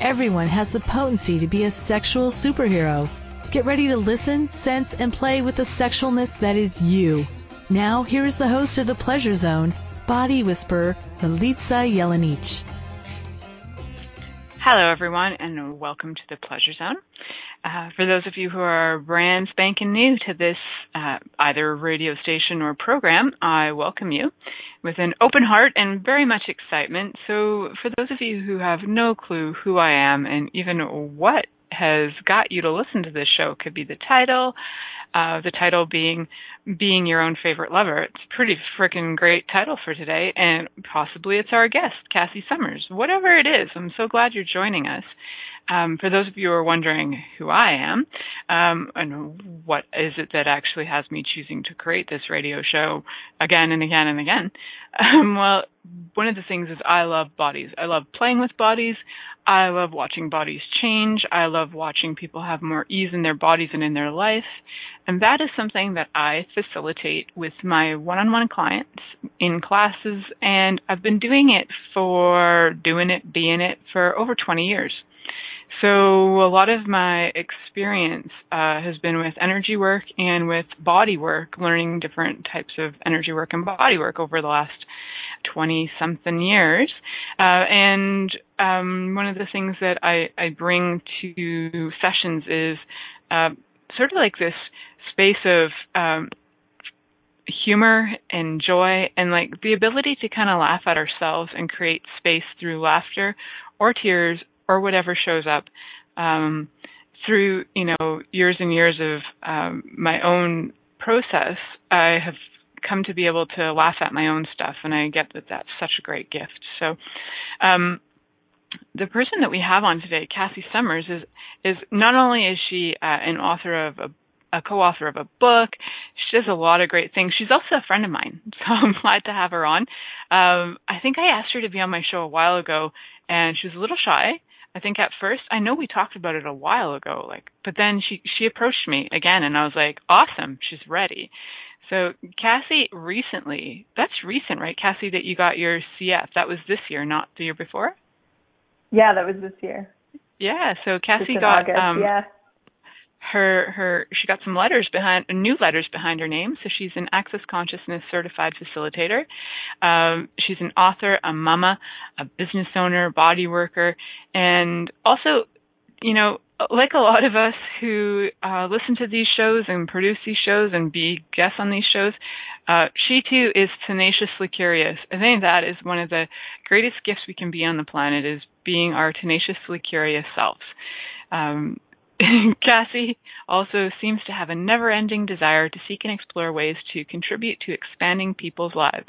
Everyone has the potency to be a sexual superhero. Get ready to listen, sense, and play with the sexualness that is you. Now, here is the host of The Pleasure Zone, Body Whisperer, Milica Jelenic. Hello, everyone, and welcome to The Pleasure Zone. Uh, for those of you who are brand spanking new to this uh, either radio station or program, I welcome you with an open heart and very much excitement. So, for those of you who have no clue who I am and even what has got you to listen to this show, could be the title, uh, the title being being your own favorite lover. It's a pretty freaking great title for today, and possibly it's our guest, Cassy Summers. Whatever it is, I'm so glad you're joining us. Um, for those of you who are wondering who I am um, and what is it that actually has me choosing to create this radio show again and again and again, um, well, one of the things is I love bodies. I love playing with bodies. I love watching bodies change. I love watching people have more ease in their bodies and in their life. And that is something that I facilitate with my one-on-one clients in classes. And I've been doing it for doing it, being it for over 20 years. So a lot of my experience uh, has been with energy work and with body work, learning different types of energy work and body work over the last 20 something years. Uh, and um, one of the things that I, I bring to sessions is uh, sort of like this space of um, humor and joy and like the ability to kind of laugh at ourselves and create space through laughter or tears or whatever shows up um, through you know years and years of um, my own process. I have come to be able to laugh at my own stuff, and I get that that's such a great gift. So, um, the person that we have on today, Cassy Summers, is is not only is she uh, an author of a a co-author of a book. She does a lot of great things. She's also a friend of mine, so I'm glad to have her on. Um, I think I asked her to be on my show a while ago, and she was a little shy. I think at first I know we talked about it a while ago, like, but then she she approached me again, and I was like, awesome, she's ready. So Cassy recently, that's recent, right, Cassy, that you got your CF. That was this year, not the year before. Yeah, that was this year. Yeah, so Cassy got August, um yeah. Her her she got some letters behind new letters behind her name. So she's an access consciousness certified facilitator. Um, she's an author a mama a business owner body worker and also you know like a lot of us who uh, listen to these shows and produce these shows and be guests on these shows uh, she too is tenaciously curious. I think that is one of the greatest gifts we can be on the planet is being our tenaciously curious selves. Um, Cassy also seems to have a never ending desire to seek and explore ways to contribute to expanding people's lives.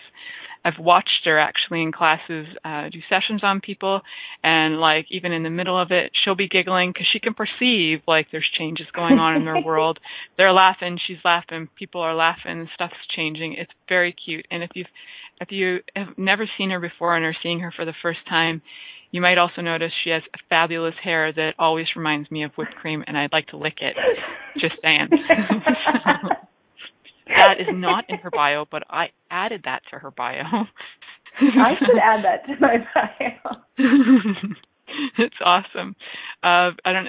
I've watched her actually in classes uh, do sessions on people, and like even in the middle of it, she'll be giggling because she can perceive like there's changes going on in their world. They're laughing, she's laughing, people are laughing, stuff's changing. It's very cute. And if you've if you have never seen her before and are seeing her for the first time, you might also notice she has fabulous hair that always reminds me of whipped cream, and I'd like to lick it. Just saying. that is not in her bio, but I added that to her bio. I should add that to my bio. it's awesome. Uh, I don't.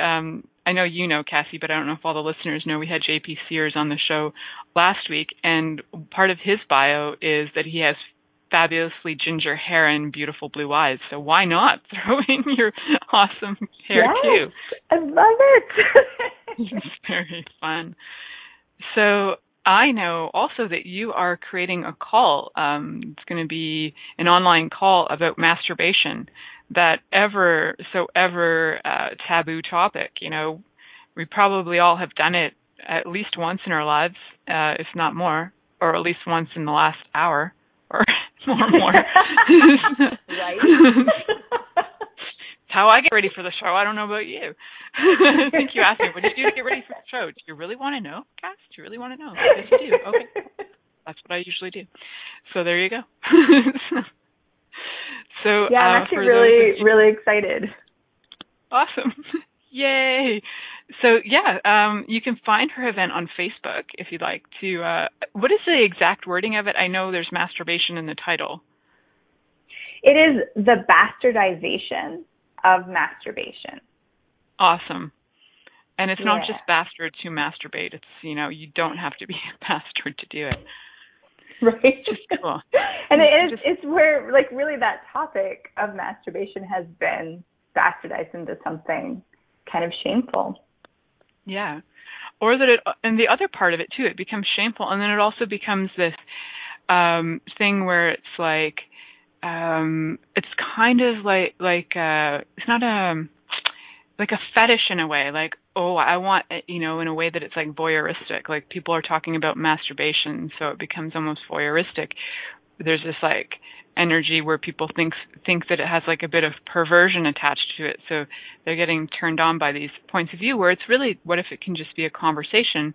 Um, I know you know Cassy, but I don't know if all the listeners know. We had JP Sears on the show last week, and part of his bio is that he has fabulously ginger hair and beautiful blue eyes. So why not throw in your awesome hair yes, too? I love it. it's very fun. So I know also that you are creating a call. Um, it's going to be an online call about masturbation. That ever so ever uh, taboo topic. You know, we probably all have done it at least once in our lives, uh, if not more, or at least once in the last hour or more and more. right. how I get ready for the show. I don't know about you. I think you asked me, what did you do to get ready for the show? Do you really want to know, Cass? Do you really want to know? Yes, you do. Okay. That's what I usually do. So there you go. so yeah, I'm uh, actually really, really excited. Awesome. Yay. So yeah, um, you can find her event on Facebook if you'd like to. Uh, what is the exact wording of it? I know there's masturbation in the title. It is the bastardization of masturbation. Awesome. And it's yeah. not just bastard to masturbate. It's you know you don't have to be a bastard to do it. Right. Just cool. and it is just, it's where like really that topic of masturbation has been bastardized into something kind of shameful. Yeah. Or that it and the other part of it too, it becomes shameful and then it also becomes this um thing where it's like um it's kind of like like uh it's not a like a fetish in a way like oh i want you know in a way that it's like voyeuristic like people are talking about masturbation so it becomes almost voyeuristic there's this like energy where people think think that it has like a bit of perversion attached to it. So they're getting turned on by these points of view where it's really what if it can just be a conversation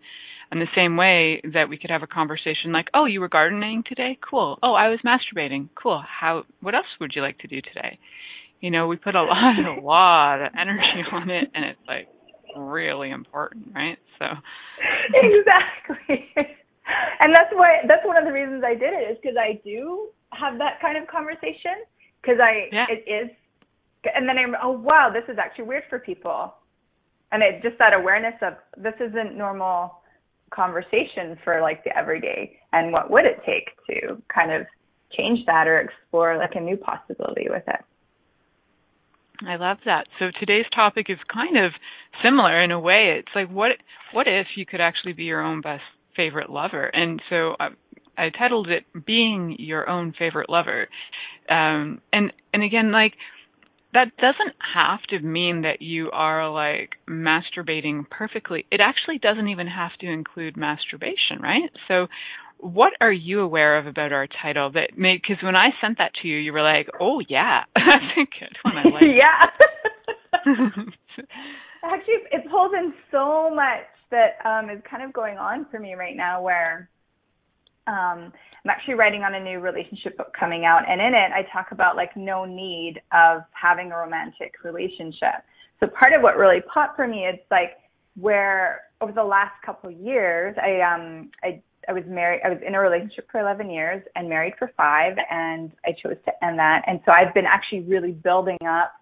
in the same way that we could have a conversation like oh you were gardening today? Cool. Oh i was masturbating. Cool. How what else would you like to do today? You know we put a lot a lot of energy on it and it's like really important right? So exactly. And that's why that's one of the reasons i did it is because i do have that kind of conversation because I yeah. it is, and then I'm oh wow this is actually weird for people, and it just that awareness of this isn't normal conversation for like the everyday, and what would it take to kind of change that or explore like a new possibility with it. I love that. So today's topic is kind of similar in a way. It's like what what if you could actually be your own best favorite lover? And so uh, I titled it "Being Your Own Favorite Lover," um, and and again, like that doesn't have to mean that you are like masturbating perfectly. It actually doesn't even have to include masturbation, right? So, what are you aware of about our title that made? Because when I sent that to you, you were like, "Oh yeah, that's a good one." I like. yeah. actually, it pulls in so much that um, is kind of going on for me right now, where um, I'm actually writing on a new relationship book coming out, and in it, I talk about like no need of having a romantic relationship. So part of what really popped for me is like where over the last couple of years, I um I I was married. I was in a relationship for 11 years and married for five, and I chose to end that. And so I've been actually really building up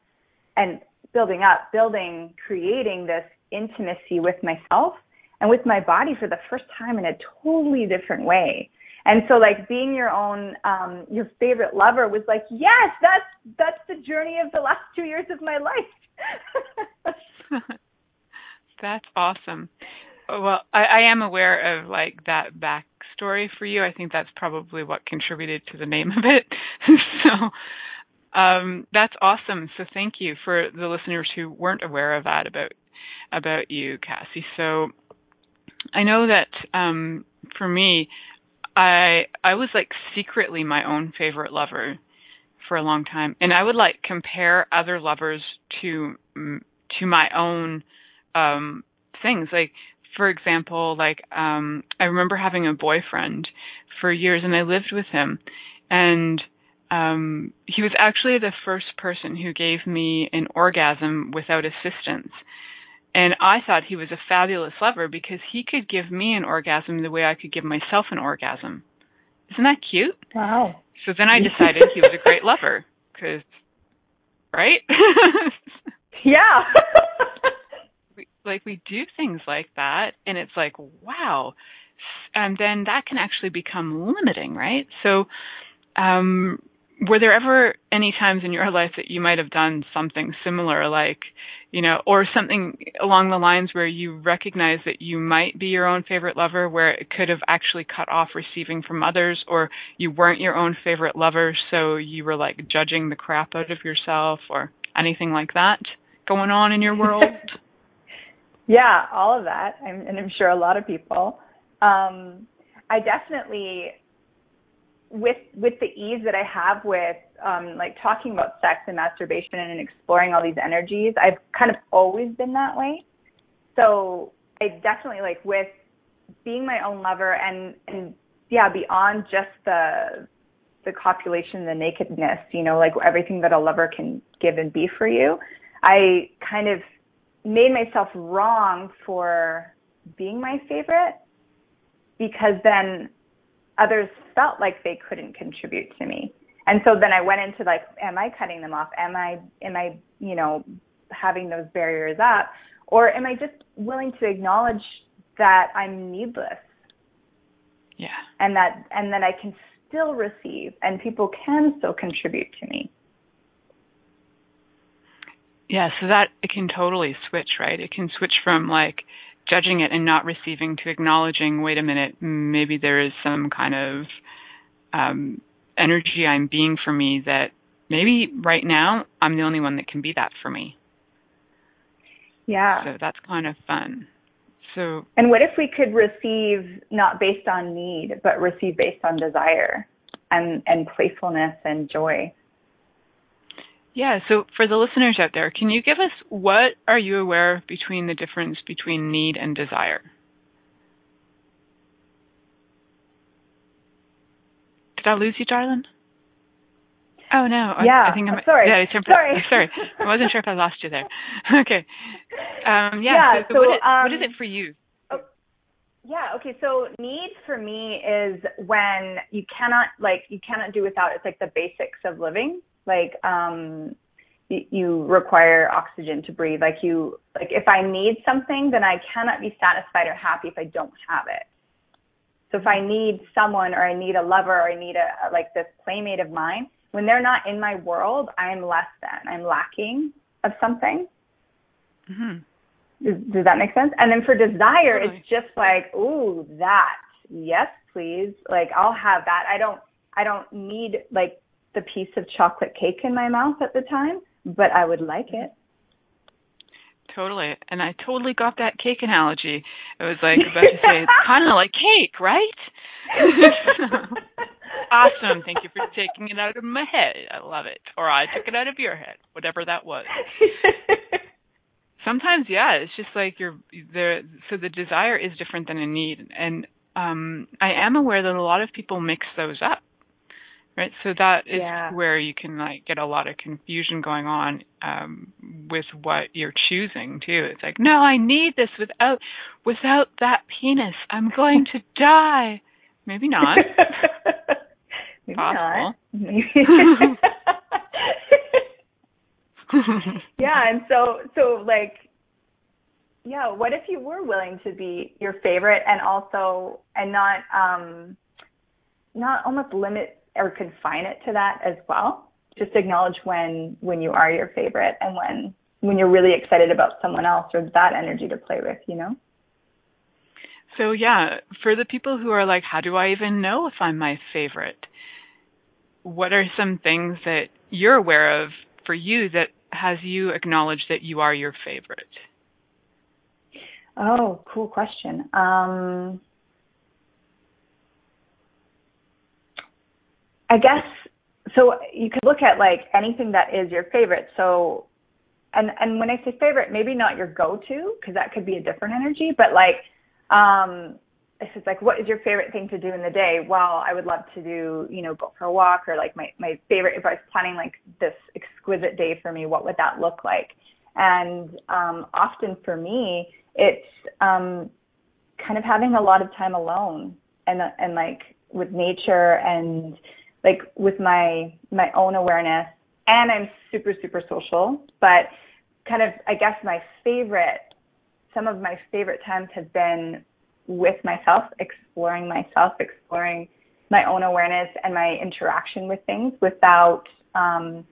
and building up, building, creating this intimacy with myself and with my body for the first time in a totally different way. And so like being your own um your favorite lover was like, yes, that's that's the journey of the last 2 years of my life. that's awesome. Well, I, I am aware of like that backstory for you. I think that's probably what contributed to the name of it. so um, that's awesome. So thank you for the listeners who weren't aware of that about about you, Cassy. So I know that um, for me, I I was like secretly my own favorite lover for a long time, and I would like compare other lovers to to my own um things. Like for example, like um I remember having a boyfriend for years, and I lived with him, and um he was actually the first person who gave me an orgasm without assistance. And I thought he was a fabulous lover because he could give me an orgasm the way I could give myself an orgasm. Isn't that cute? Wow. So then I decided he was a great lover because, right? yeah. we, like we do things like that, and it's like, wow. And then that can actually become limiting, right? So, um, were there ever any times in your life that you might have done something similar, like, you know, or something along the lines where you recognize that you might be your own favorite lover, where it could have actually cut off receiving from others, or you weren't your own favorite lover, so you were like judging the crap out of yourself, or anything like that going on in your world? yeah, all of that, and I'm sure a lot of people. Um, I definitely with with the ease that I have with um, like talking about sex and masturbation and exploring all these energies, I've kind of always been that way. So I definitely like with being my own lover and and yeah, beyond just the the copulation, the nakedness, you know, like everything that a lover can give and be for you. I kind of made myself wrong for being my favorite because then others felt like they couldn't contribute to me. And so then I went into like, am I cutting them off? Am I, am I, you know, having those barriers up? Or am I just willing to acknowledge that I'm needless? Yeah. And that, and that I can still receive and people can still contribute to me. Yeah, so that it can totally switch, right? It can switch from like judging it and not receiving to acknowledging, wait a minute, maybe there is some kind of um, energy I'm being for me that maybe right now I'm the only one that can be that for me. Yeah. So that's kind of fun. So And what if we could receive not based on need, but receive based on desire and and playfulness and joy? Yeah, so for the listeners out there, can you give us what are you aware of between the difference between need and desire? Did I lose you, darling? Oh no. Yeah. I, I think I'm sorry. Yeah, sorry. sorry. I wasn't sure if I lost you there. okay. Um, yeah. Yeah, so, so, so, what, is, um, what is it for you? Oh, yeah. Okay. So need for me is when you cannot like you cannot do without. It's like the basics of living. Like um, you, require oxygen to breathe. Like you like if I need something, then I cannot be satisfied or happy if I don't have it. So if I need someone or I need a lover or I need a like this playmate of mine, when they're not in my world, I'm less than. I'm lacking of something. Mm-hmm. Does, does that make sense? And then for desire, Totally. it's just like, ooh, that. Yes, please. Like I'll have that. I don't I don't need like the piece of chocolate cake in my mouth at the time, but I would like it. Totally. And I totally got that cake analogy. It was like about to say it's kind of like cake, right? awesome. Thank you for taking it out of my head. I love it. Or I took it out of your head, whatever that was. Sometimes, yeah, it's just like you're there. So the desire is different than a need, and um, I am aware that a lot of people mix those up, right? So that is Yeah. where you can like get a lot of confusion going on um, with what you're choosing too. It's like, no, I need this without without that penis, I'm going to die. Maybe not. Maybe Possible. not. Maybe. yeah, and so so like yeah, what if you were willing to be your favorite and also and not um not almost limit or confine it to that as well? Just acknowledge when when you are your favorite and when when you're really excited about someone else or that energy to play with, you know? So yeah, for the people who are like, how do I even know if I'm my favorite? What are some things that you're aware of for you that has you acknowledge that you are your favorite? Oh, cool question. Um, I guess so. You could look at like anything that is your favorite. So, and and when I say favorite, maybe not your go-to because that could be a different energy, but like, um, if it's like, what is your favorite thing to do in the day? Well, I would love to do, you know, go for a walk or like my my favorite. If I was planning like this exquisite day for me, what would that look like? And um, often for me, it's um, kind of having a lot of time alone and and like with nature and like with my my own awareness. And I'm super super social, but kind of I guess my favorite, some of my favorite times have been with myself, exploring myself, exploring my own awareness and my interaction with things without um,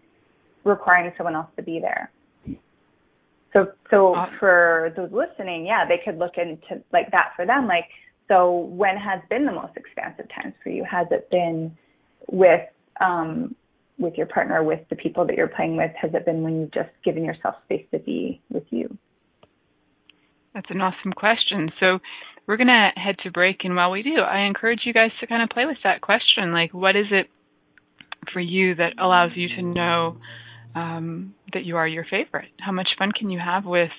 requiring someone else to be there. So, so for those listening, yeah, they could look into like that for them. Like, so when has been the most expansive times for you? Has it been with um, with your partner, with the people that you're playing with? Has it been when you've just given yourself space to be with you? That's an awesome question. So we're going to head to break. And while we do, I encourage you guys to kind of play with that question. Like, what is it for you that allows you to know um, that you are your favorite? How much fun can you have with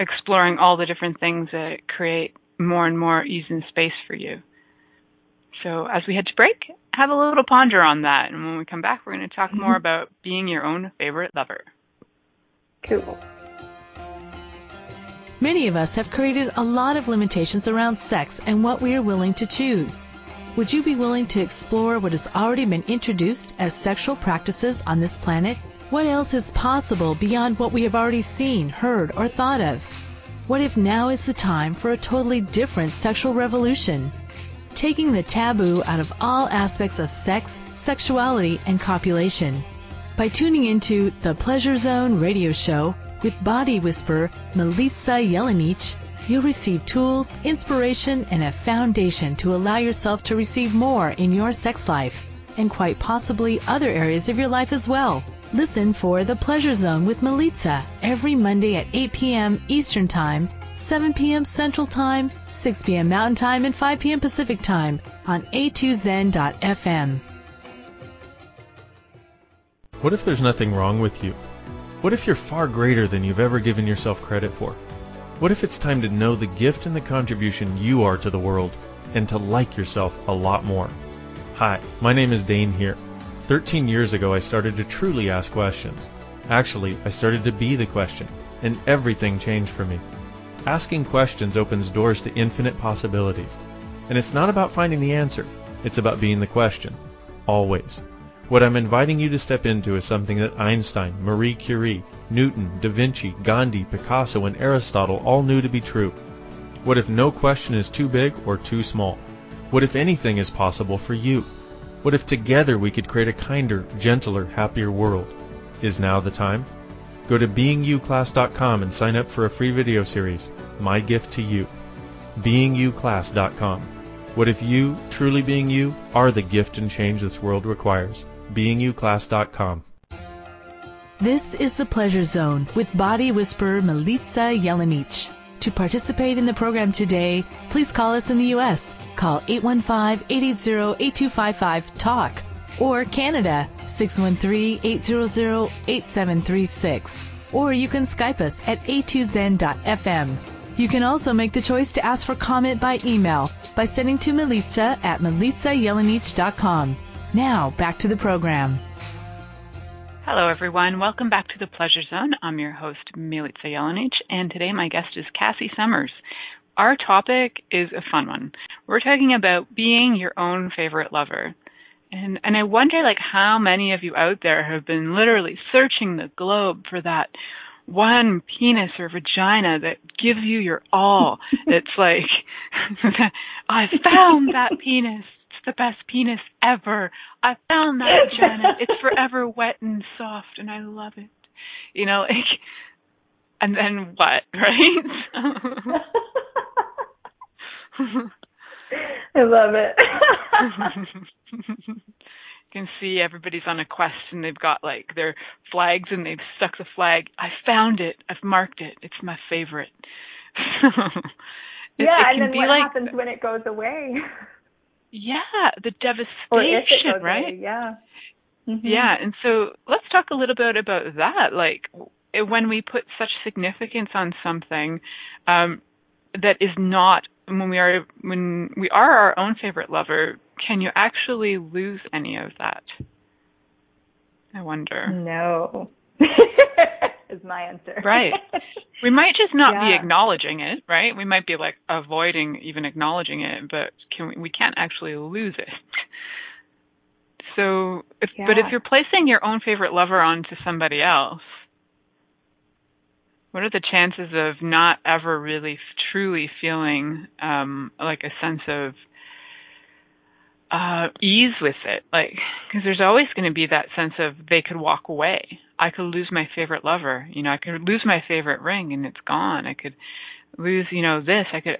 exploring all the different things that create more and more ease and space for you? So, as we head to break, have a little ponder on that. And when we come back, we're going to talk more mm-hmm. about being your own favorite lover. Cool. Many of us have created a lot of limitations around sex and what we are willing to choose. Would you be willing to explore what has already been introduced as sexual practices on this planet? What else is possible beyond what we have already seen, heard, or thought of? What if now is the time for a totally different sexual revolution? Taking the taboo out of all aspects of sex, sexuality, and copulation. By tuning into the Pleasure Zone radio show with body whisperer Milica Jelenic, you'll receive tools, inspiration, and a foundation to allow yourself to receive more in your sex life and quite possibly other areas of your life as well. Listen for The Pleasure Zone with Milica every Monday at 8 p.m. Eastern Time 7 p.m. Central Time, 6 p.m. Mountain Time, and 5 p.m. Pacific Time on a2zen.fm. What if there's nothing wrong with you? What if you're far greater than you've ever given yourself credit for? What if it's time to know the gift and the contribution you are to the world and to like yourself a lot more? Hi, my name is Dain Heer. 13 years ago, I started to truly ask questions. Actually, I started to be the question, and everything changed for me. Asking questions opens doors to infinite possibilities. And it's not about finding the answer, it's about being the question. Always. What I'm inviting you to step into is something that Einstein, Marie Curie, Newton, Da Vinci, Gandhi, Picasso, and Aristotle all knew to be true. What if no question is too big or too small? What if anything is possible for you? What if together we could create a kinder, gentler, happier world? Is now the time? Go to beingyouclass.com and sign up for a free video series, My Gift to You. beingyouclass.com. What if you, truly being you, are the gift and change this world requires? beingyouclass.com. This is the Pleasure Zone with body whisperer Milica Jelenic. To participate in the program today, please call us in the U.S. Call 815-880-8255-TALK or Canada 613-800-8736. Or you can Skype us at a2zen.fm. You can also make the choice to ask for comment by email by sending to Milica at milicajelenic.com. Now, back to the program. Hello, everyone. Welcome back to the Pleasure Zone. I'm your host, Milica Jelenic, and today my guest is Cassy Summers. Our topic is a fun one. We're talking about being your own favorite lover. And and I wonder like how many of you out there have been literally searching the globe for that one penis or vagina that gives you your all. it's like I found that penis. It's the best penis ever. I found that vagina. It's forever wet and soft and I love it. You know, like and then what, right? I love it. you can see everybody's on a quest and they've got like their flags and they've stuck the flag. I found it. I've marked it. It's my favorite. it, yeah, it and then what like, happens when it goes away? Yeah, the devastation, right? Away, yeah. Mm-hmm. Yeah, and so let's talk a little bit about that. Like when we put such significance on something um, that is not when we are when we are our own favorite lover, can you actually lose any of that? I wonder. No. is my answer. right. We might just not yeah. be acknowledging it, right? We might be like avoiding even acknowledging it, but can we, we can't actually lose it. So, if, yeah. but if you're placing your own favorite lover onto somebody else, what are the chances of not ever really truly feeling um like a sense of uh ease with it? Like because there's always going to be that sense of they could walk away. I could lose my favorite lover. You know i could lose my favorite ring and it's gone. I could lose you know this. I could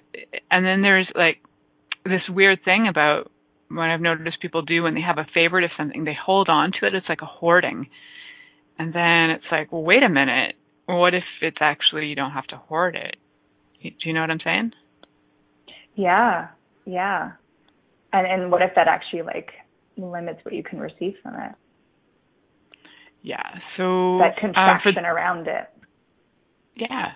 and then there's like this weird thing about what i've noticed people do when they have a favorite of something they hold on to it. It's like a hoarding. And then it's like well wait a minute what if it's actually you don't have to hoard it? Do you know what I'm saying? Yeah, yeah. And and what if that actually like limits what you can receive from it? Yeah. So that contraction uh, for, around it. Yeah.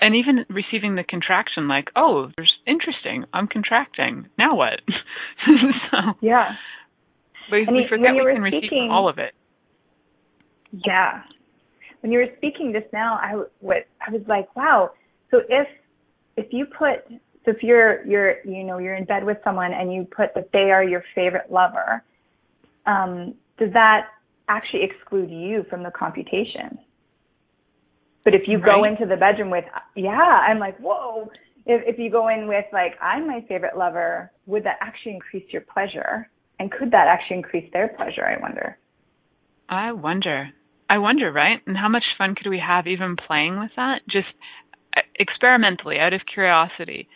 And even receiving the contraction, like, oh, there's interesting. I'm contracting. Now what? so, yeah. But we forget we can receive all of it. Yeah. When you were speaking just now, I what I was like, wow. So if if you put so if you're you're you know you're in bed with someone and you put that they are your favorite lover, um, does that actually exclude you from the computation? But if you right. go into the bedroom with yeah, I'm like whoa. If if you go in with like I'm my favorite lover, would that actually increase your pleasure? And could that actually increase their pleasure? I wonder. I wonder. I wonder, right? And how much fun could we have even playing with that? Just uh, experimentally, out of curiosity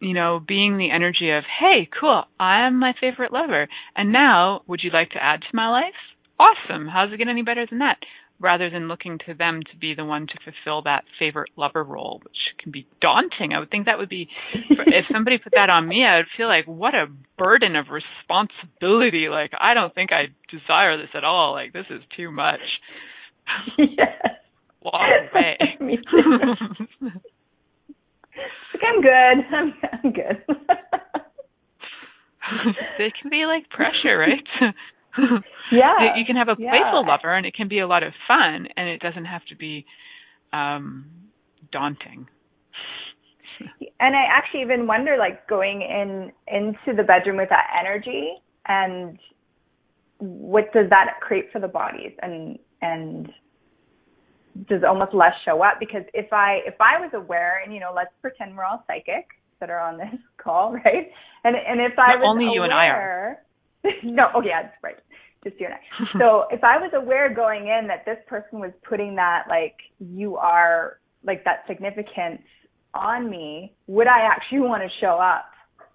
you know, being the energy of, hey, cool, I'm my favorite lover. And now, would you like to add to my life? Awesome. How's it get any better than that? Rather than looking to them to be the one to fulfill that favorite lover role, which can be daunting. I would think that would be, if somebody put that on me, I would feel like, what a burden of responsibility. Like, I don't think I desire this at all. Like, this is too much. Yes. Walk away. like, I'm good. I'm, I'm good. they can be like pressure, right? yeah. You can have a playful yeah. lover and it can be a lot of fun and it doesn't have to be um daunting. And I actually even wonder like going in into the bedroom with that energy and what does that create for the bodies and and does almost less show up because if I if I was aware and you know let's pretend we're all psychic that are on this call right and and if I was only aware, you and I are no oh yeah that's right just you and I so if I was aware going in that this person was putting that like you are like that significance on me would I actually want to show up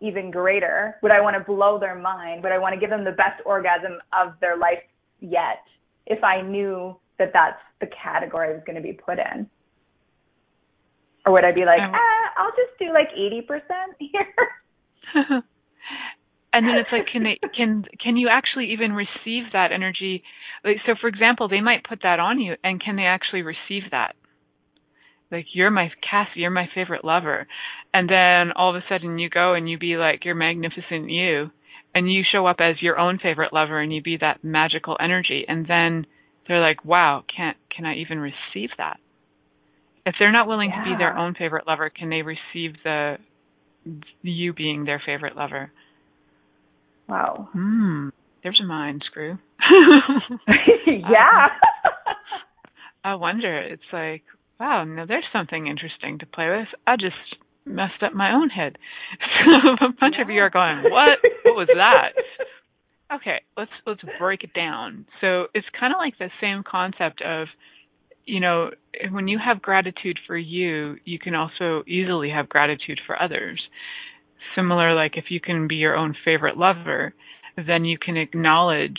even greater would I want to blow their mind would I want to give them the best orgasm of their life yet if I knew that that's the category I was going to be put in? Or would I be like, ah, I'll just do like 80% here? And then it's like can they can can you actually even receive that energy like so for example they might put that on you and can they actually receive that like you're my Cassy you're my favorite lover and then all of a sudden you go and you be like your magnificent you and you show up as your own favorite lover and you be that magical energy and then they're like, wow, can can I even receive that? If they're not willing yeah. to be their own favorite lover, can they receive the you being their favorite lover? Wow. Hmm. There's a mind screw. yeah. I wonder. It's like, wow, now there's something interesting to play with. I just messed up my own head. So a bunch yeah. of you are going, what? What was that? Okay, let's let's break it down. So it's kind of like the same concept of you know, when you have gratitude for you, you can also easily have gratitude for others. Similar like if you can be your own favorite lover, then you can acknowledge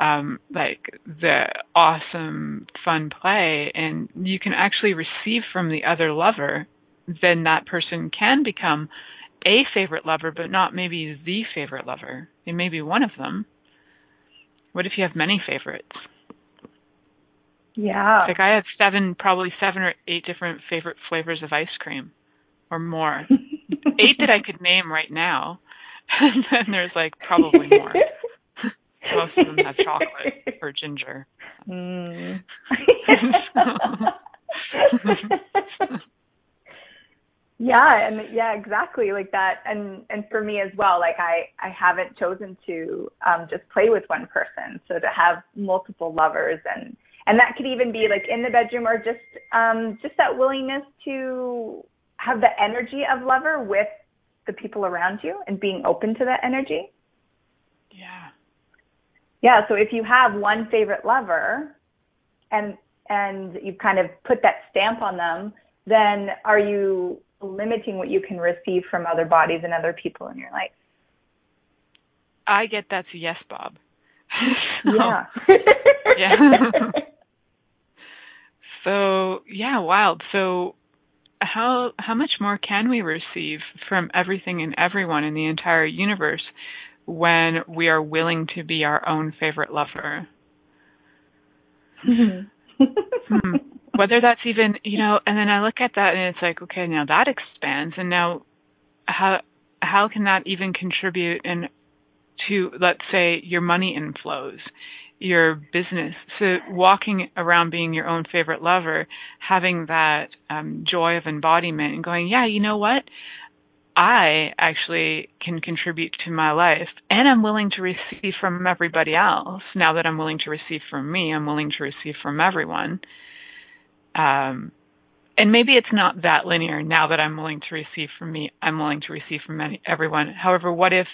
um like the awesome fun play and you can actually receive from the other lover then that person can become a favorite lover, but not maybe the favorite lover. It may be one of them. What if you have many favorites? Yeah. Like I have seven, probably seven or eight different favorite flavors of ice cream, or more. eight that I could name right now, and then there's like probably more. Most of them have chocolate or ginger. Mm. yeah and yeah exactly like that and and for me as well like i i haven't chosen to um just play with one person so to have multiple lovers and and that could even be like in the bedroom or just um just that willingness to have the energy of lover with the people around you and being open to that energy yeah yeah so if you have one favorite lover and and you've kind of put that stamp on them then are you limiting what you can receive from other bodies and other people in your life. I get that's a yes, Bob. so, yeah. yeah. so yeah, wild. So how how much more can we receive from everything and everyone in the entire universe when we are willing to be our own favorite lover? hmm. Whether that's even, you know, and then I look at that and it's like, okay, now that expands, and now how how can that even contribute and to let's say your money inflows your business. So walking around being your own favorite lover having that um, joy of embodiment and going yeah you know what? I actually can contribute to my life and i'm willing to receive from everybody else. Now that i'm willing to receive from me i'm willing to receive from everyone. Um, and maybe it's not that linear. Now that I'm willing to receive from me, I'm willing to receive from any, everyone. However, what if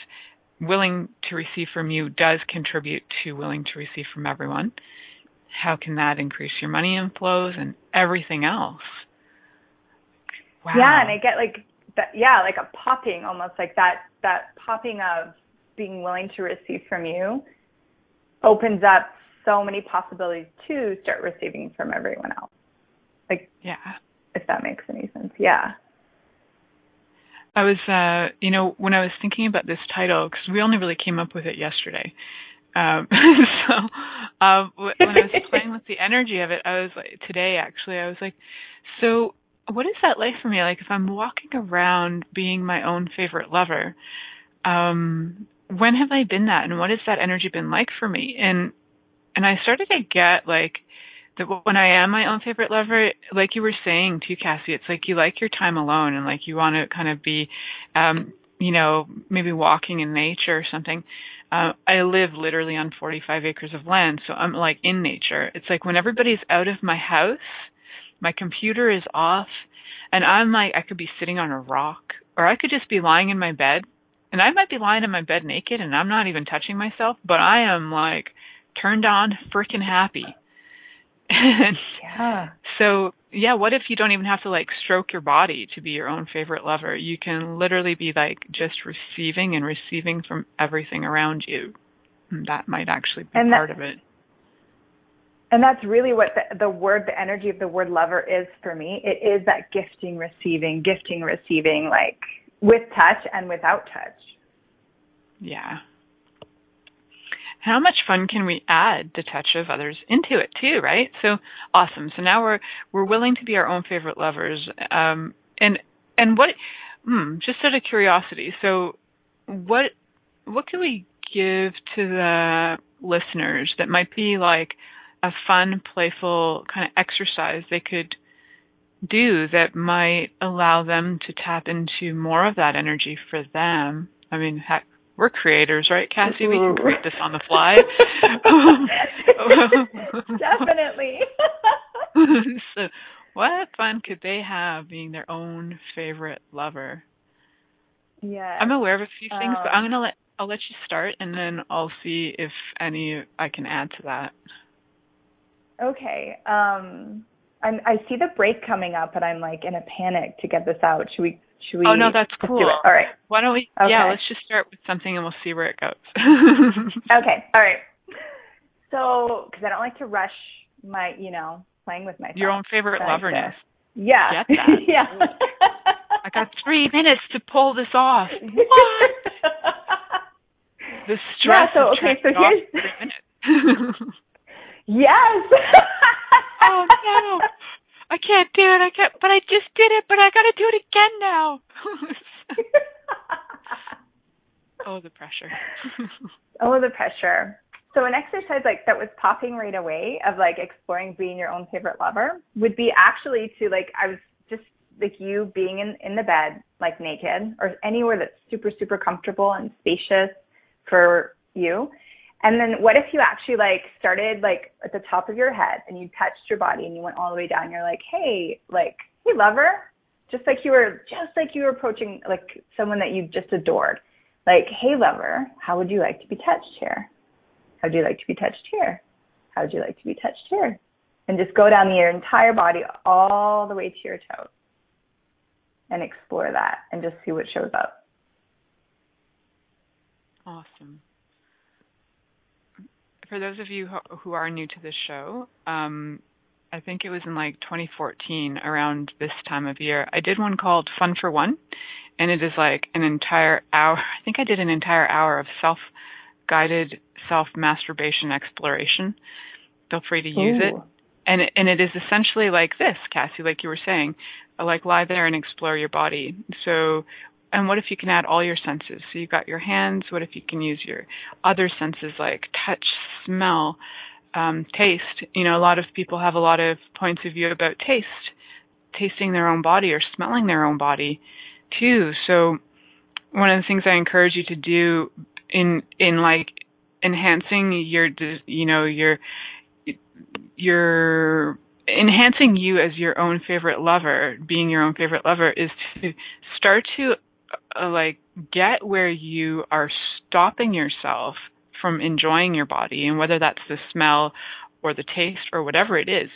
willing to receive from you does contribute to willing to receive from everyone? How can that increase your money inflows and everything else? Wow. Yeah, and I get like that yeah, like a popping almost like that that popping of being willing to receive from you opens up so many possibilities to start receiving from everyone else. Like yeah if that makes any sense. Yeah. I was, uh, you know, when I was thinking about this title, because we only really came up with it yesterday. Um, so, um, when I was playing with the energy of it, I was like, today actually, I was like, so what is that like for me? Like, if I'm walking around being my own favorite lover, um, when have I been that, and what has that energy been like for me? And and I started to get like that when I am my own favorite lover, like you were saying too, Cassy, it's like you like your time alone and like you want to kind of be, um, you know, maybe walking in nature or something. Uh, I live literally on 45 acres of land, so I'm like in nature. It's like when everybody's out of my house, my computer is off, and I'm like, I could be sitting on a rock, or I could just be lying in my bed, and I might be lying in my bed naked, and I'm not even touching myself, but I am like turned on, freaking happy yeah. So, yeah, what if you don't even have to like stroke your body to be your own favorite lover? You can literally be like just receiving and receiving from everything around you. And that might actually be and part of it. And that's really what the, the word, the energy of the word lover is for me. It is that gifting, receiving, gifting, receiving, like with touch and without touch. Yeah how much fun can we add the touch of others into it too, right? So awesome. So now we're we're willing to be our own favorite lovers. Um, and and what? Hmm, just out of curiosity, so what what can we give to the listeners that might be like a fun, playful kind of exercise they could do that might allow them to tap into more of that energy for them? I mean, heck, we're creators, right, Cassy? We can create this on the fly. Definitely. so, what fun could they have being their own favorite lover? Yeah. I'm aware of a few things, um, but I'm gonna let I'll let you start, and then I'll see if any I can add to that. Okay. Um, I'm, I see the break coming up, and I'm like in a panic to get this out. Should we should we? Oh no, that's cool. All right. Why don't we? Okay. Yeah, let's just start with something and we'll see where it goes. okay. All right. So, because I don't like to rush my, you know, playing with my. Your own favorite loverness. Yeah. Get that. yeah. I got three minutes to pull this off. What? the stress. Yeah. So okay. So here's. Three minutes. yes. oh no. I can't do it. I can't. But I just did it. But I got to do it again now. oh, the pressure. oh, the pressure. So an exercise like that was popping right away of like exploring being your own favorite lover would be actually to like I was just like you being in in the bed like naked or anywhere that's super super comfortable and spacious for you and then what if you actually like started like at the top of your head and you touched your body and you went all the way down. You're like, hey, like, hey, lover, just like you were, just like you were approaching like someone that you just adored. Like, hey, lover, how would you like to be touched here? How would you like to be touched here? How would you like to be touched here? And just go down your entire body all the way to your toes and explore that and just see what shows up. Awesome for those of you who are new to this show, um, I think it was in like 2014 around this time of year. I did one called Fun for One, and it is like an entire hour. I think I did an entire hour of self guided self masturbation exploration. feel free to use Ooh. it. And and it is essentially like this, Cassy, like you were saying, like lie there and explore your body. So and what if you can add all your senses? So you've got your hands. What if you can use your other senses like touch, smell, um, taste? You know, a lot of people have a lot of points of view about taste, tasting their own body or smelling their own body too. So one of the things I encourage you to do in in like enhancing your you know your your enhancing you as your own favorite lover, being your own favorite lover is to start to uh, like get where you are stopping yourself from enjoying your body and whether that's the smell or the taste or whatever it is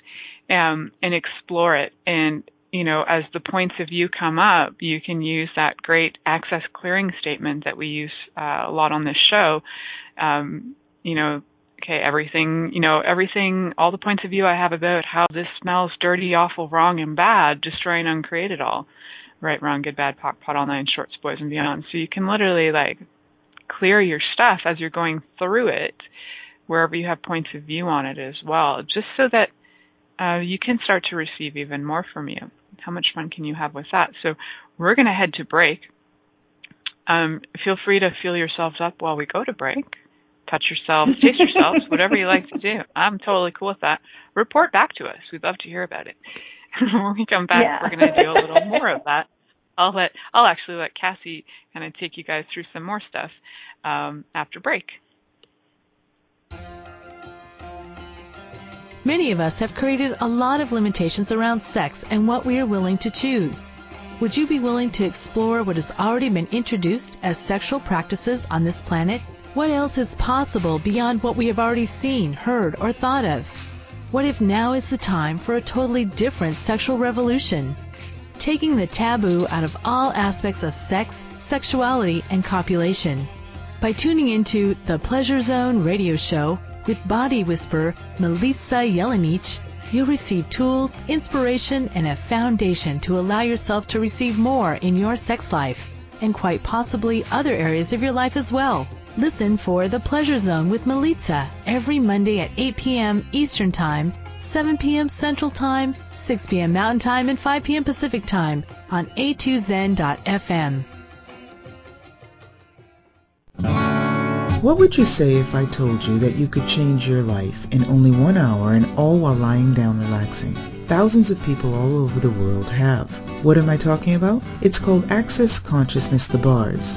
um, and explore it. And you know as the points of view come up you can use that great access clearing statement that we use uh, a lot on this show. Um, you know okay everything you know everything all the points of view i have about how this smells dirty awful wrong and bad destroy and uncreate it all right, wrong, good, bad, POC, POD, all nine, shorts, boys, and beyond. So you can literally like clear your stuff as you're going through it, wherever you have points of view on it as well, just so that uh, you can start to receive even more from you. How much fun can you have with that? So we're going to head to break. Um, feel free to feel yourselves up while we go to break. Touch yourselves, taste yourselves, whatever you like to do. I'm totally cool with that. Report back to us. We'd love to hear about it. when we come back, yeah. we're going to do a little more of that. I'll let I'll actually let Cassy kind of take you guys through some more stuff um, after break. Many of us have created a lot of limitations around sex and what we are willing to choose. Would you be willing to explore what has already been introduced as sexual practices on this planet? What else is possible beyond what we have already seen, heard, or thought of? What if now is the time for a totally different sexual revolution? Taking the taboo out of all aspects of sex, sexuality, and copulation. By tuning into the Pleasure Zone radio show with body whisperer Milica Jelenic, you'll receive tools, inspiration, and a foundation to allow yourself to receive more in your sex life and quite possibly other areas of your life as well. Listen for The Pleasure Zone with Milica every Monday at 8 p.m. Eastern Time, 7 p.m. Central Time, 6 p.m. Mountain Time, and 5 p.m. Pacific Time on a2zen.fm. What would you say if I told you that you could change your life in only one hour and all while lying down relaxing? Thousands of people all over the world have. What am I talking about? It's called Access Consciousness The Bars.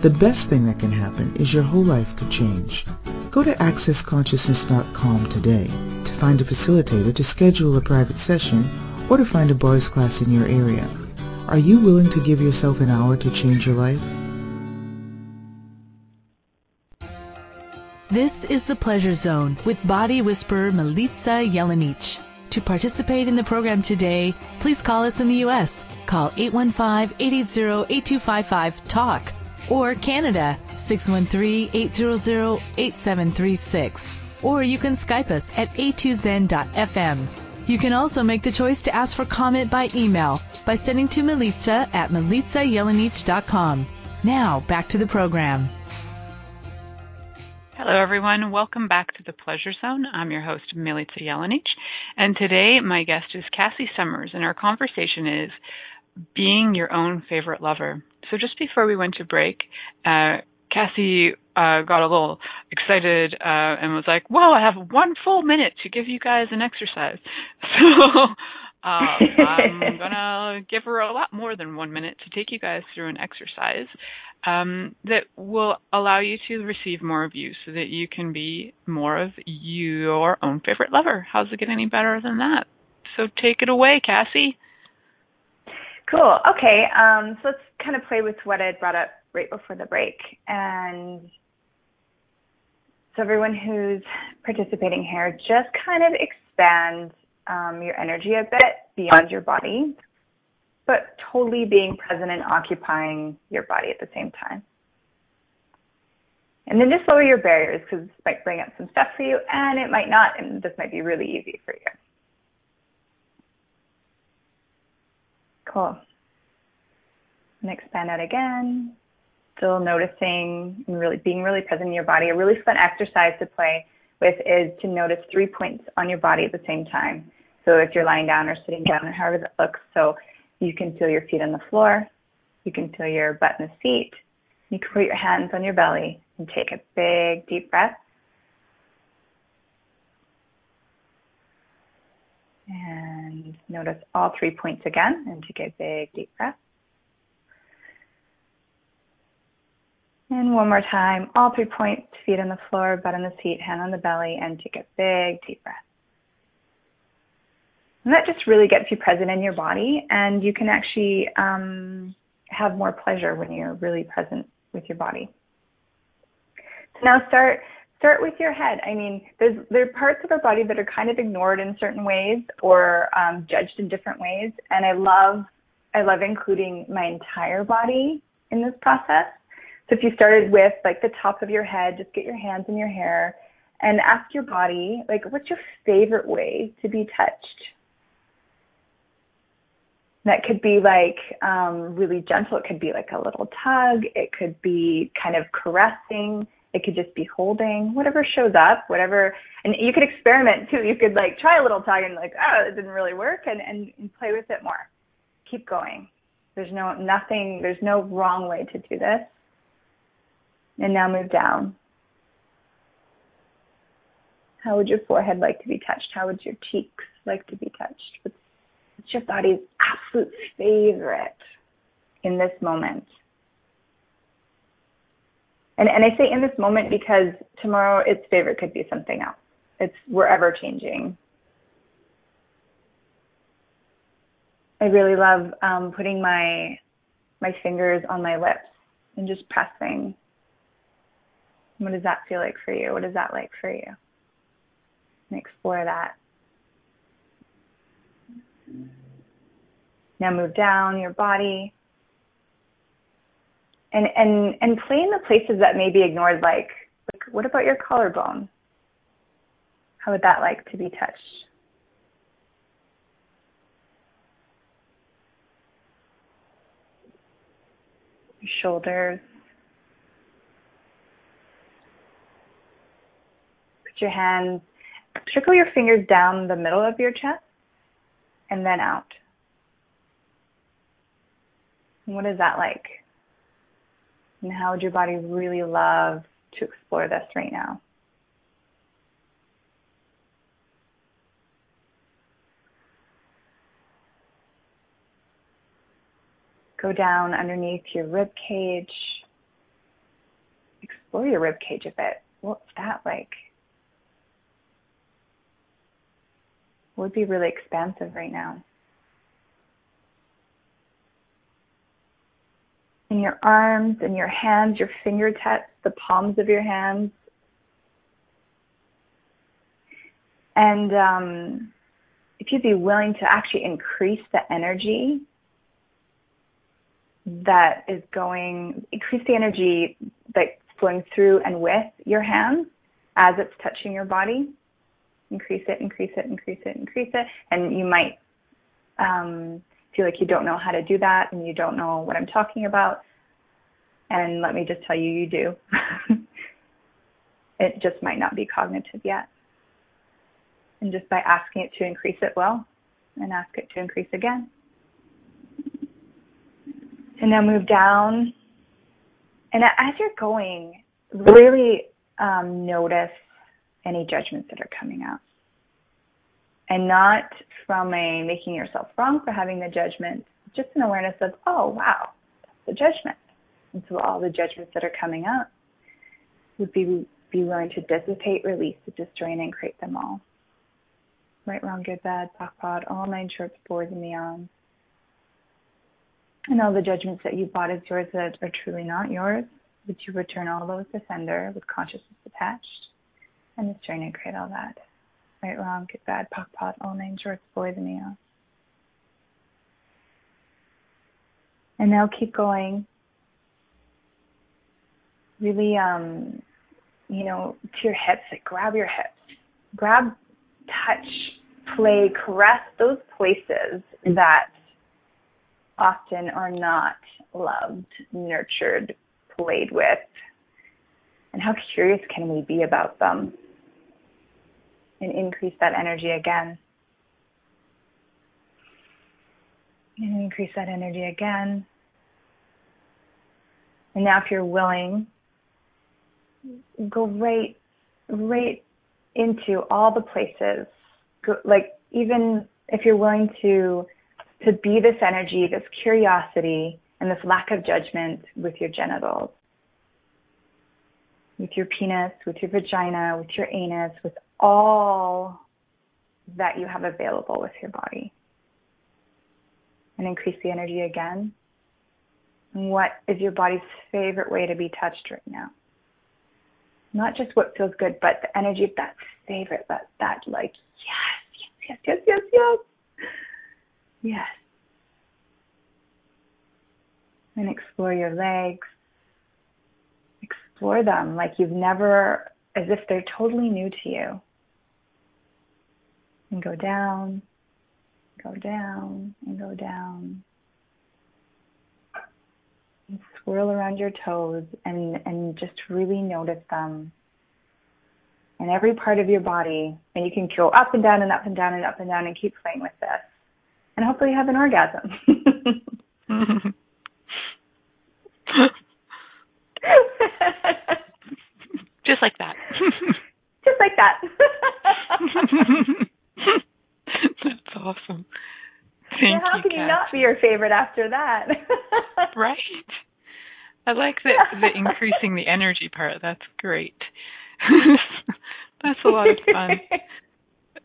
The best thing that can happen is your whole life could change. Go to accessconsciousness.com today to find a facilitator to schedule a private session or to find a bars class in your area. Are you willing to give yourself an hour to change your life? This is the Pleasure Zone with body whisperer Milica Jelenic. To participate in the program today, please call us in the U.S. Call 815-880-8255-TALK or Canada 613-800-8736. Or you can Skype us at a2zen.fm. You can also make the choice to ask for comment by email by sending to Milica at milicajelenic.com. Now, back to the program. Hello, everyone. Welcome back to the Pleasure Zone. I'm your host, Milica Jelenic, and today my guest is Cassy Summers, and our conversation is being your own favorite lover. So just before we went to break, uh, Cassy uh, got a little excited uh, and was like, "Well, I have one full minute to give you guys an exercise." So um, I'm gonna give her a lot more than one minute to take you guys through an exercise um, that will allow you to receive more of you, so that you can be more of your own favorite lover. How's it get any better than that? So take it away, Cassy. Cool. Okay. Um, so let's kind of play with what I brought up right before the break. And so everyone who's participating here, just kind of expand um, your energy a bit beyond your body, but totally being present and occupying your body at the same time. And then just lower your barriers because this might bring up some stuff for you and it might not, and this might be really easy for you. Cool. And expand out again. Still noticing and really being really present in your body. A really fun exercise to play with is to notice three points on your body at the same time. So if you're lying down or sitting down or however that looks, so you can feel your feet on the floor, you can feel your butt in the seat, you can put your hands on your belly and take a big deep breath. And notice all three points again and take a big deep breath. And one more time, all three points, feet on the floor, butt on the seat, hand on the belly, and take a big deep breath. And that just really gets you present in your body, and you can actually um, have more pleasure when you're really present with your body. So now start start with your head. I mean, there's there are parts of our body that are kind of ignored in certain ways or um, judged in different ways, and I love I love including my entire body in this process. So if you started with like the top of your head, just get your hands in your hair and ask your body, like, what's your favorite way to be touched? That could be like um, really gentle. It could be like a little tug. It could be kind of caressing. It could just be holding, whatever shows up, whatever. And you could experiment too. You could like try a little tug and like, oh, it didn't really work, and, and, and play with it more. Keep going. There's no nothing. There's no wrong way to do this. And now move down. How would your forehead like to be touched? How would your cheeks like to be touched? What's, your body's absolute favorite in this moment? And, and I say in this moment because tomorrow its favorite could be something else. It's we're ever changing. I really love um, putting my my fingers on my lips and just pressing what does that feel like for you? What is that like for you? And explore that. Now move down your body. And and and play in the places that may be ignored, like, like what about your collarbone? How would that like to be touched? Your shoulders. Put your hands, trickle your fingers down the middle of your chest and then out. What is that like? And how would your body really love to explore this right now? Go down underneath your rib cage. Explore your rib cage a bit. What's that like? would be really expansive right now. In your arms and your hands, your fingertips, the palms of your hands. And um, if you'd be willing to actually increase the energy that is going, increase the energy that's flowing through and with your hands as it's touching your body increase it, increase it, increase it, increase it, and you might um, feel like you don't know how to do that and you don't know what I'm talking about. And let me just tell you, you do. it just might not be cognitive yet. And just by asking it to increase it will, and ask it to increase again. And now move down. And as you're going, really um, notice any judgments that are coming out. And not from a making yourself wrong for having the judgment, just an awareness of, oh, wow, that's the judgment. And so all the judgments that are coming up would be be willing to dissipate, release, destroy, and create them all. Right, wrong, good, bad, POD, POD, all nine shorts, boys, and beyond. And all the judgments that you bought as yours that are truly not yours, would you return all those to sender with consciousness attached? Just trying to create all that right, wrong, good, bad, POC, POD, all nine shorts, boys, and meows. And now keep going. Really, um, you know, to your hips, like grab your hips, grab, touch, play, caress those places that often are not loved, nurtured, played with. And how curious can we be about them? And increase that energy again. And increase that energy again. And now if you're willing, go right right into all the places. Go, like even if you're willing to to be this energy, this curiosity, and this lack of judgment with your genitals, with your penis, with your vagina, with your anus, with all that you have available with your body. And increase the energy again. What is your body's favorite way to be touched right now? Not just what feels good, but the energy of that favorite, that that like yes, yes, yes, yes, yes, yes. Yes. And explore your legs. Explore them like you've never, as if they're totally new to you. And go down, go down, and go down. And swirl around your toes and, and just really notice them. And every part of your body, and you can go up and down and up and down and up and down and keep playing with this and hopefully have an orgasm. Just like that. Just like that. That's awesome. Thank yeah, how you, can Kat. you not be your favorite after that? right. I like the the increasing the energy part. That's great. That's a lot of fun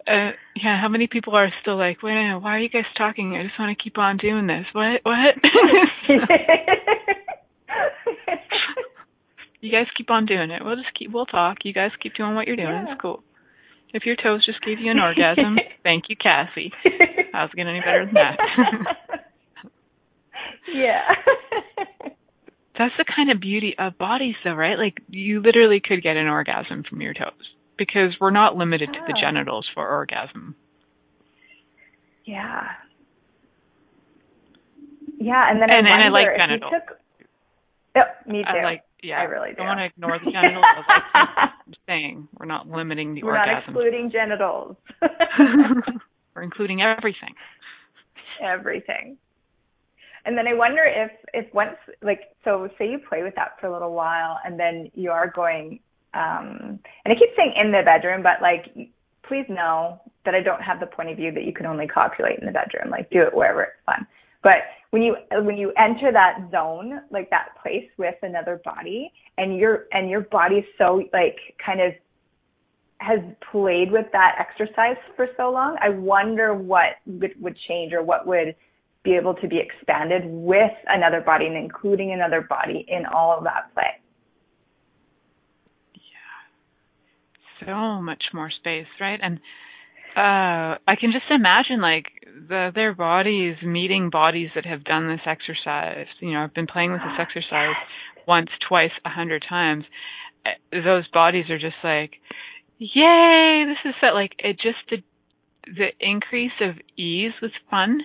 uh, yeah, how many people are still like, wait a minute, why are you guys talking? I just want to keep on doing this. What? What? you guys keep on doing it. We'll just keep, we'll talk. You guys keep doing what you're doing. Yeah. It's cool. If your toes just gave you an orgasm, thank you, Cassy. How's it get any better than that? yeah. That's the kind of beauty of bodies, though, right? Like, you literally could get an orgasm from your toes because we're not limited to the ah. genitals for orgasm. Yeah. Yeah, and then and, I and I like genitals. Took... Yep, me too. I like yeah. I really do. I want to ignore the genitals. I'm saying we're not limiting the we're orgasm. We're not excluding genitals. we're including everything. Everything. And then I wonder if if once like so say you play with that for a little while and then you are going um, and I keep saying in the bedroom, but like, please know that I don't have the point of view that you can only copulate in the bedroom. Like, do it wherever it's fun. But when you when you enter that zone, like that place with another body, and your and your body's so like kind of has played with that exercise for so long, I wonder what would, would change or what would be able to be expanded with another body and including another body in all of that play. Yeah. So much more space, right? And uh I can just imagine like the their bodies meeting bodies that have done this exercise. You know, I've been playing with this exercise once, twice, a hundred times. Uh, those bodies are just like, yay! This is that like it just the the increase of ease with fun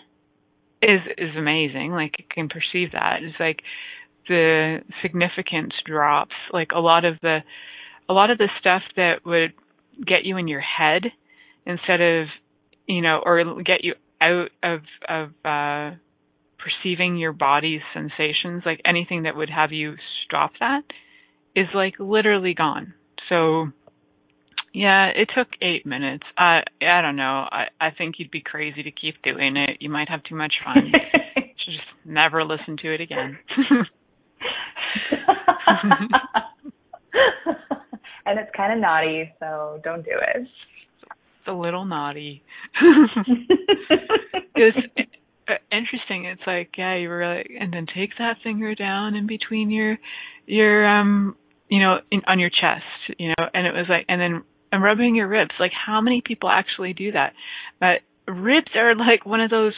is is amazing. Like you can perceive that. It's like the significance drops. Like a lot of the a lot of the stuff that would get you in your head instead of you know or get you out of of uh perceiving your body's sensations like anything that would have you stop that is like literally gone. So yeah it took eight minutes. I i don't know. I i think you'd be crazy to keep doing it. You might have too much fun. Just never listen to it again. And it's kind of naughty, so don't do it. A little naughty. it's uh, interesting. It's like, yeah, you were like, and then take that finger down in between your, your, um, you know, in, on your chest, you know, and it was like, and then and rubbing your ribs. Like, how many people actually do that? But ribs are like one of those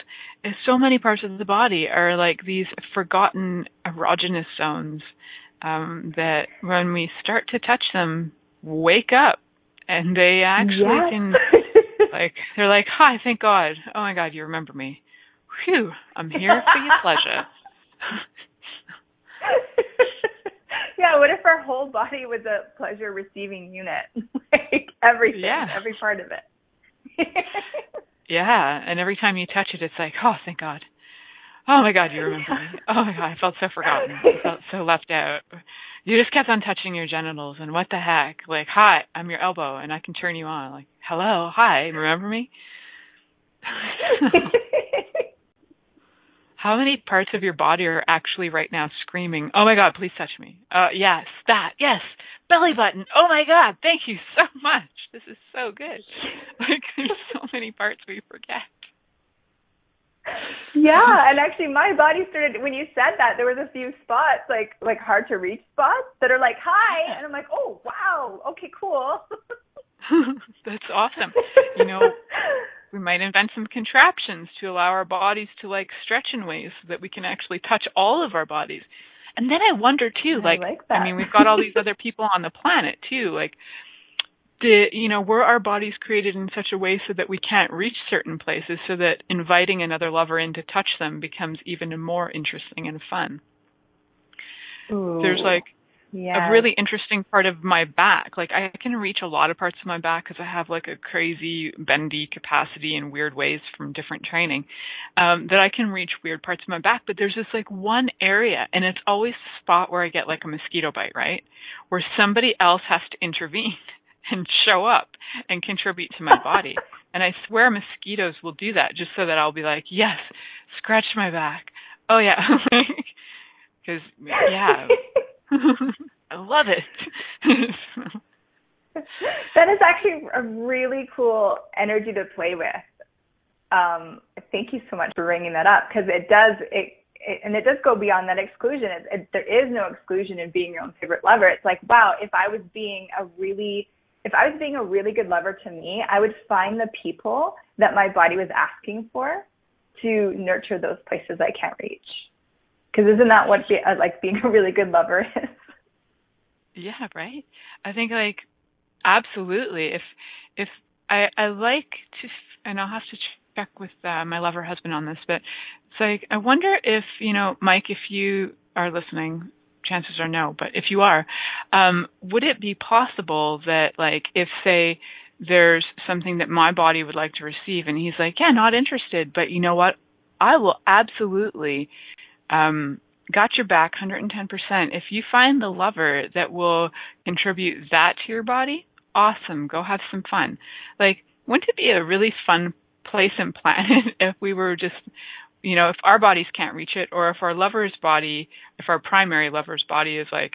so many parts of the body are like these forgotten erogenous zones um that when we start to touch them wake up and they actually yes. can like they're like hi thank god. Oh my god you remember me. Phew i'm here for your pleasure. Yeah what if our whole body was a pleasure receiving unit? Like everything yeah. every part of it. Yeah and every time you touch it it's like oh thank god. Oh my god you remember me. Oh my god i felt so forgotten. I felt so left out you just kept on touching your genitals and what the heck? Like hi i'm your elbow and i can turn you on. Like hello hi remember me? How many parts of your body are actually right now screaming oh my god please touch me. Uh yes that yes belly button. Oh my god thank you so much. This is so good. Like there's so many parts we forget yeah, and actually my body started when you said that there was a few spots like like hard to reach spots that are like hi and I'm like, "Oh, wow. Okay, cool." That's awesome. You know, we might invent some contraptions to allow our bodies to like stretch in ways so that we can actually touch all of our bodies. And then I wonder too, I like, like I mean, we've got all these other people on the planet too, like did you know were our bodies created in such a way so that we can't reach certain places so that inviting another lover in to touch them becomes even more interesting and fun. Ooh, there's like yes. a really interesting part of my back. Like i can reach a lot of parts of my back because i have like a crazy bendy capacity in weird ways from different training um that i can reach weird parts of my back but there's this like one area and it's always the spot where i get like a mosquito bite right? Where somebody else has to intervene and show up and contribute to my body. and I swear mosquitoes will do that just so that I'll be like, yes, scratch my back. Oh yeah. Cuz yeah. I love it. that is actually a really cool energy to play with. Um, thank you so much for bringing that up because it does it, it, and it does go beyond that exclusion. It, it, there is no exclusion in being your own favorite lover. It's like, wow, if I was being a really if I was being a really good lover to me, I would find the people that my body was asking for to nurture those places I can't reach. Because isn't that what be, uh, like being a really good lover is? Yeah, right. I think like absolutely. If if I I like to, and I'll have to check with uh, my lover husband on this, but it's like I wonder if you know, Mike, if you are listening chances are no, but if you are, um, would it be possible that like if say there's something that my body would like to receive and he's like, yeah, not interested, but you know what? I will absolutely um got your back 110%. If you find the lover that will contribute that to your body, awesome. Go have some fun. Like, wouldn't it be a really fun place and planet if we were just you know, if our bodies can't reach it, or if our lover's body, if our primary lover's body is like,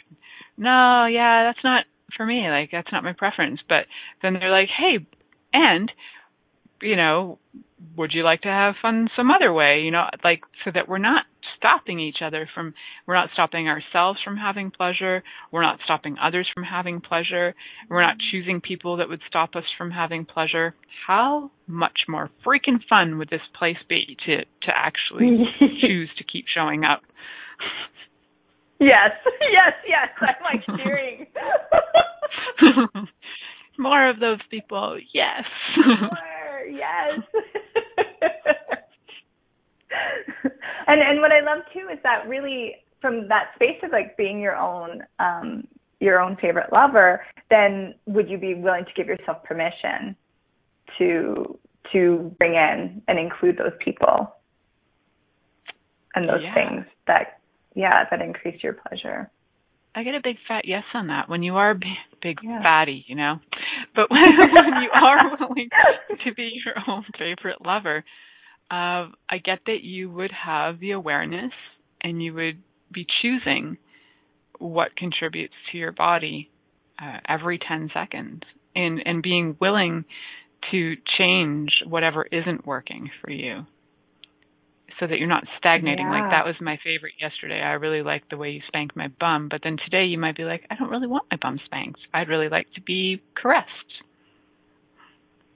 no, yeah, that's not for me, like that's not my preference, but then they're like, hey, and, you know, would you like to have fun some other way, you know, like so that we're not stopping each other from we're not stopping ourselves from having pleasure. We're not stopping others from having pleasure. We're not choosing people that would stop us from having pleasure. How much more freaking fun would this place be to to actually choose to keep showing up? Yes. Yes yes. I'm like cheering. More of those people. Yes. More. Yes and and what I love too is that really from that space of like being your own um your own favorite lover, then would you be willing to give yourself permission to to bring in and include those people and those yeah. things that yeah that increase your pleasure. I get a big fat yes on that. When you are big, big yeah. fatty, you know, but when, when you are willing to be your own favorite lover, uh, I get that you would have the awareness and you would be choosing what contributes to your body uh, every 10 seconds and, and being willing to change whatever isn't working for you so that you're not stagnating. Yeah. Like that was my favorite yesterday. I really liked the way you spanked my bum, but then today you might be like, I don't really want my bum spanked. I'd really like to be caressed.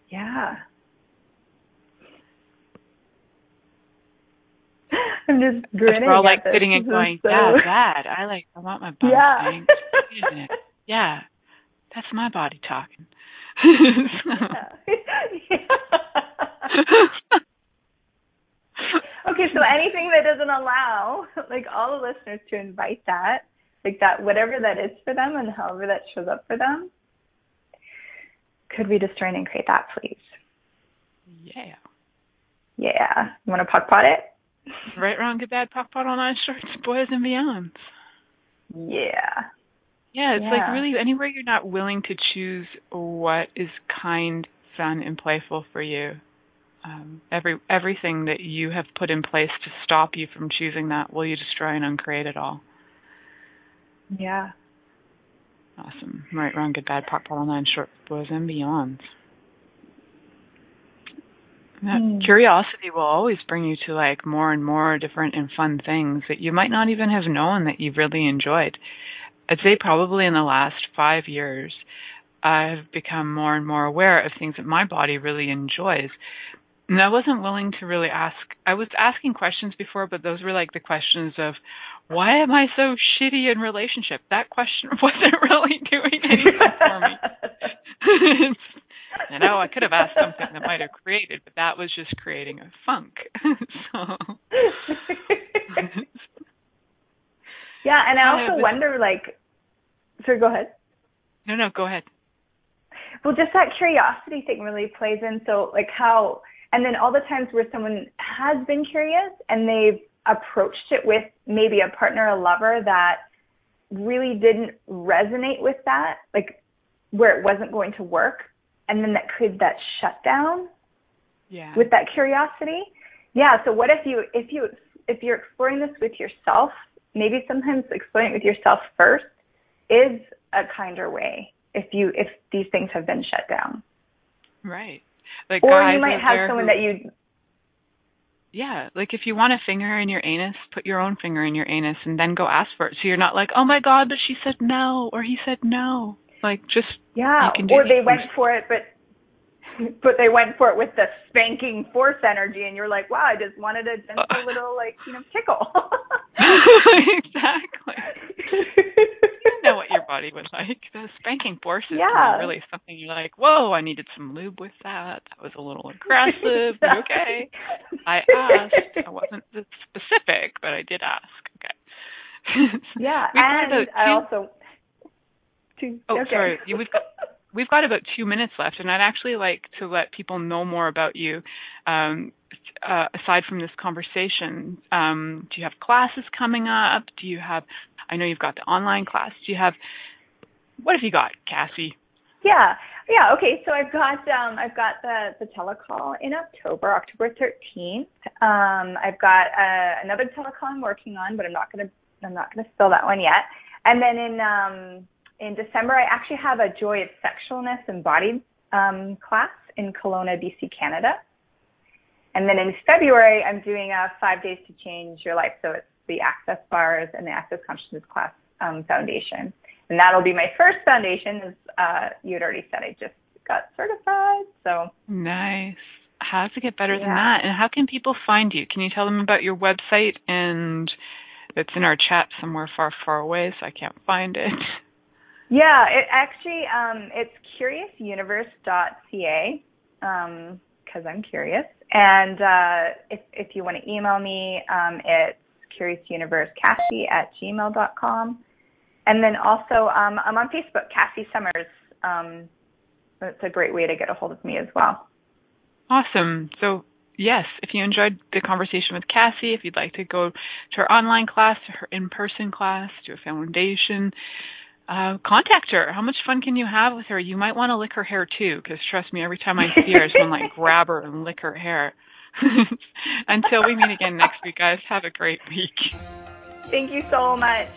Yeah. I'm just grinning. We're all like sitting and going, so... yeah, that. I like. I want my body yeah. yeah, that's my body talking. okay, so anything that doesn't allow, like all the listeners, to invite that, like that, whatever that is for them, and however that shows up for them, could we destroy and create that, please? Yeah. Yeah. You want to puck pot it? Right, wrong, good, bad, pop, pot, all nine shorts, boys and beyonds. Yeah. Yeah, it's yeah. like really anywhere you're not willing to choose what is kind, fun, and playful for you. Um, every everything that you have put in place to stop you from choosing that, will you destroy and uncreate it all? Yeah. Awesome. Right, wrong, good, bad, pop, bottle, nine, shorts, boys, and beyond. That mm. curiosity will always bring you to like more and more different and fun things that you might not even have known that you've really enjoyed. I'd say probably in the last five years, I've become more and more aware of things that my body really enjoys. And I wasn't willing to really ask. I was asking questions before, but those were like the questions of, why am I so shitty in relationship? That question wasn't really doing anything for me. I know I could have asked something that might have created, but that was just creating a funk. so. yeah, and I also wonder, like, sorry, go ahead. No, no, go ahead. Well, just that curiosity thing really plays in. So, like, how, and then all the times where someone has been curious and they've approached it with maybe a partner, a lover that really didn't resonate with that, like, where it wasn't going to work and then that created that shutdown yeah. with that curiosity. Yeah. So what if you if you if you're exploring this with yourself, maybe sometimes exploring it with yourself first is a kinder way if you if these things have been shut down. Right. Like or you might have someone who, that you yeah, like if you want a finger in your anus, put your own finger in your anus and then go ask for it. So you're not like, oh my god, but she said no, or he said no. Like just yeah, or they went for it, but but they went for it with the spanking force energy, and you're like, wow, I just wanted a gentle uh, little like you know tickle. exactly. you know what your body would like. The spanking force is yeah. really something you're like, whoa, I needed some lube with that. That was a little aggressive. exactly. Okay, I asked. I wasn't specific, but I did ask. Okay. yeah, and I also Oh, okay. sorry. We've got we've got about two minutes left, and I'd actually like to let people know more about you. Um, uh, aside from this conversation, um, do you have classes coming up? Do you have? I know you've got the online class. Do you have? What have you got, Cassy? Yeah, yeah. Okay, so I've got um, I've got the the telecall in October, October thirteenth. Um, I've got uh, another telecall I'm working on, but I'm not gonna I'm not gonna spill that one yet. And then in um, in December, I actually have a Joy of Sexualness Embodied um, class in Kelowna, BC, Canada. And then in February, I'm doing a Five Days to Change Your Life. So it's the Access Bars and the Access Consciousness Class um, Foundation. And that'll be my first foundation, as uh, you had already said. I just got certified. So nice. How does it get better yeah. than that? And how can people find you? Can you tell them about your website? And it's in our chat somewhere far, far away, so I can't find it. Yeah, it actually um, it's curiousuniverse.ca because um, I'm curious. And uh, if if you want to email me, um, it's curiousuniversecassie at gmail.com. And then also um, I'm on Facebook, Cassy Summers. Um, it's a great way to get a hold of me as well. Awesome. So yes, if you enjoyed the conversation with Cassy, if you'd like to go to her online class, her in-person class, to a foundation, uh, contact her. How much fun can you have with her? You might want to lick her hair too, because trust me, every time I see her, I just want to like grab her and lick her hair. Until we meet again next week, guys, have a great week. Thank you so much.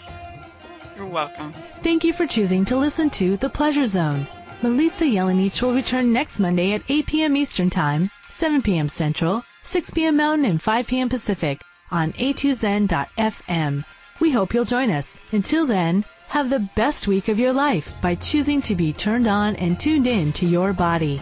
You're welcome. Thank you for choosing to listen to The Pleasure Zone. Milica Jelenic will return next Monday at 8 p.m. Eastern Time, 7 p.m. Central, 6 p.m. Mountain, and 5 p.m. Pacific on a2zen.fm. We hope you'll join us. Until then, have the best week of your life by choosing to be turned on and tuned in to your body.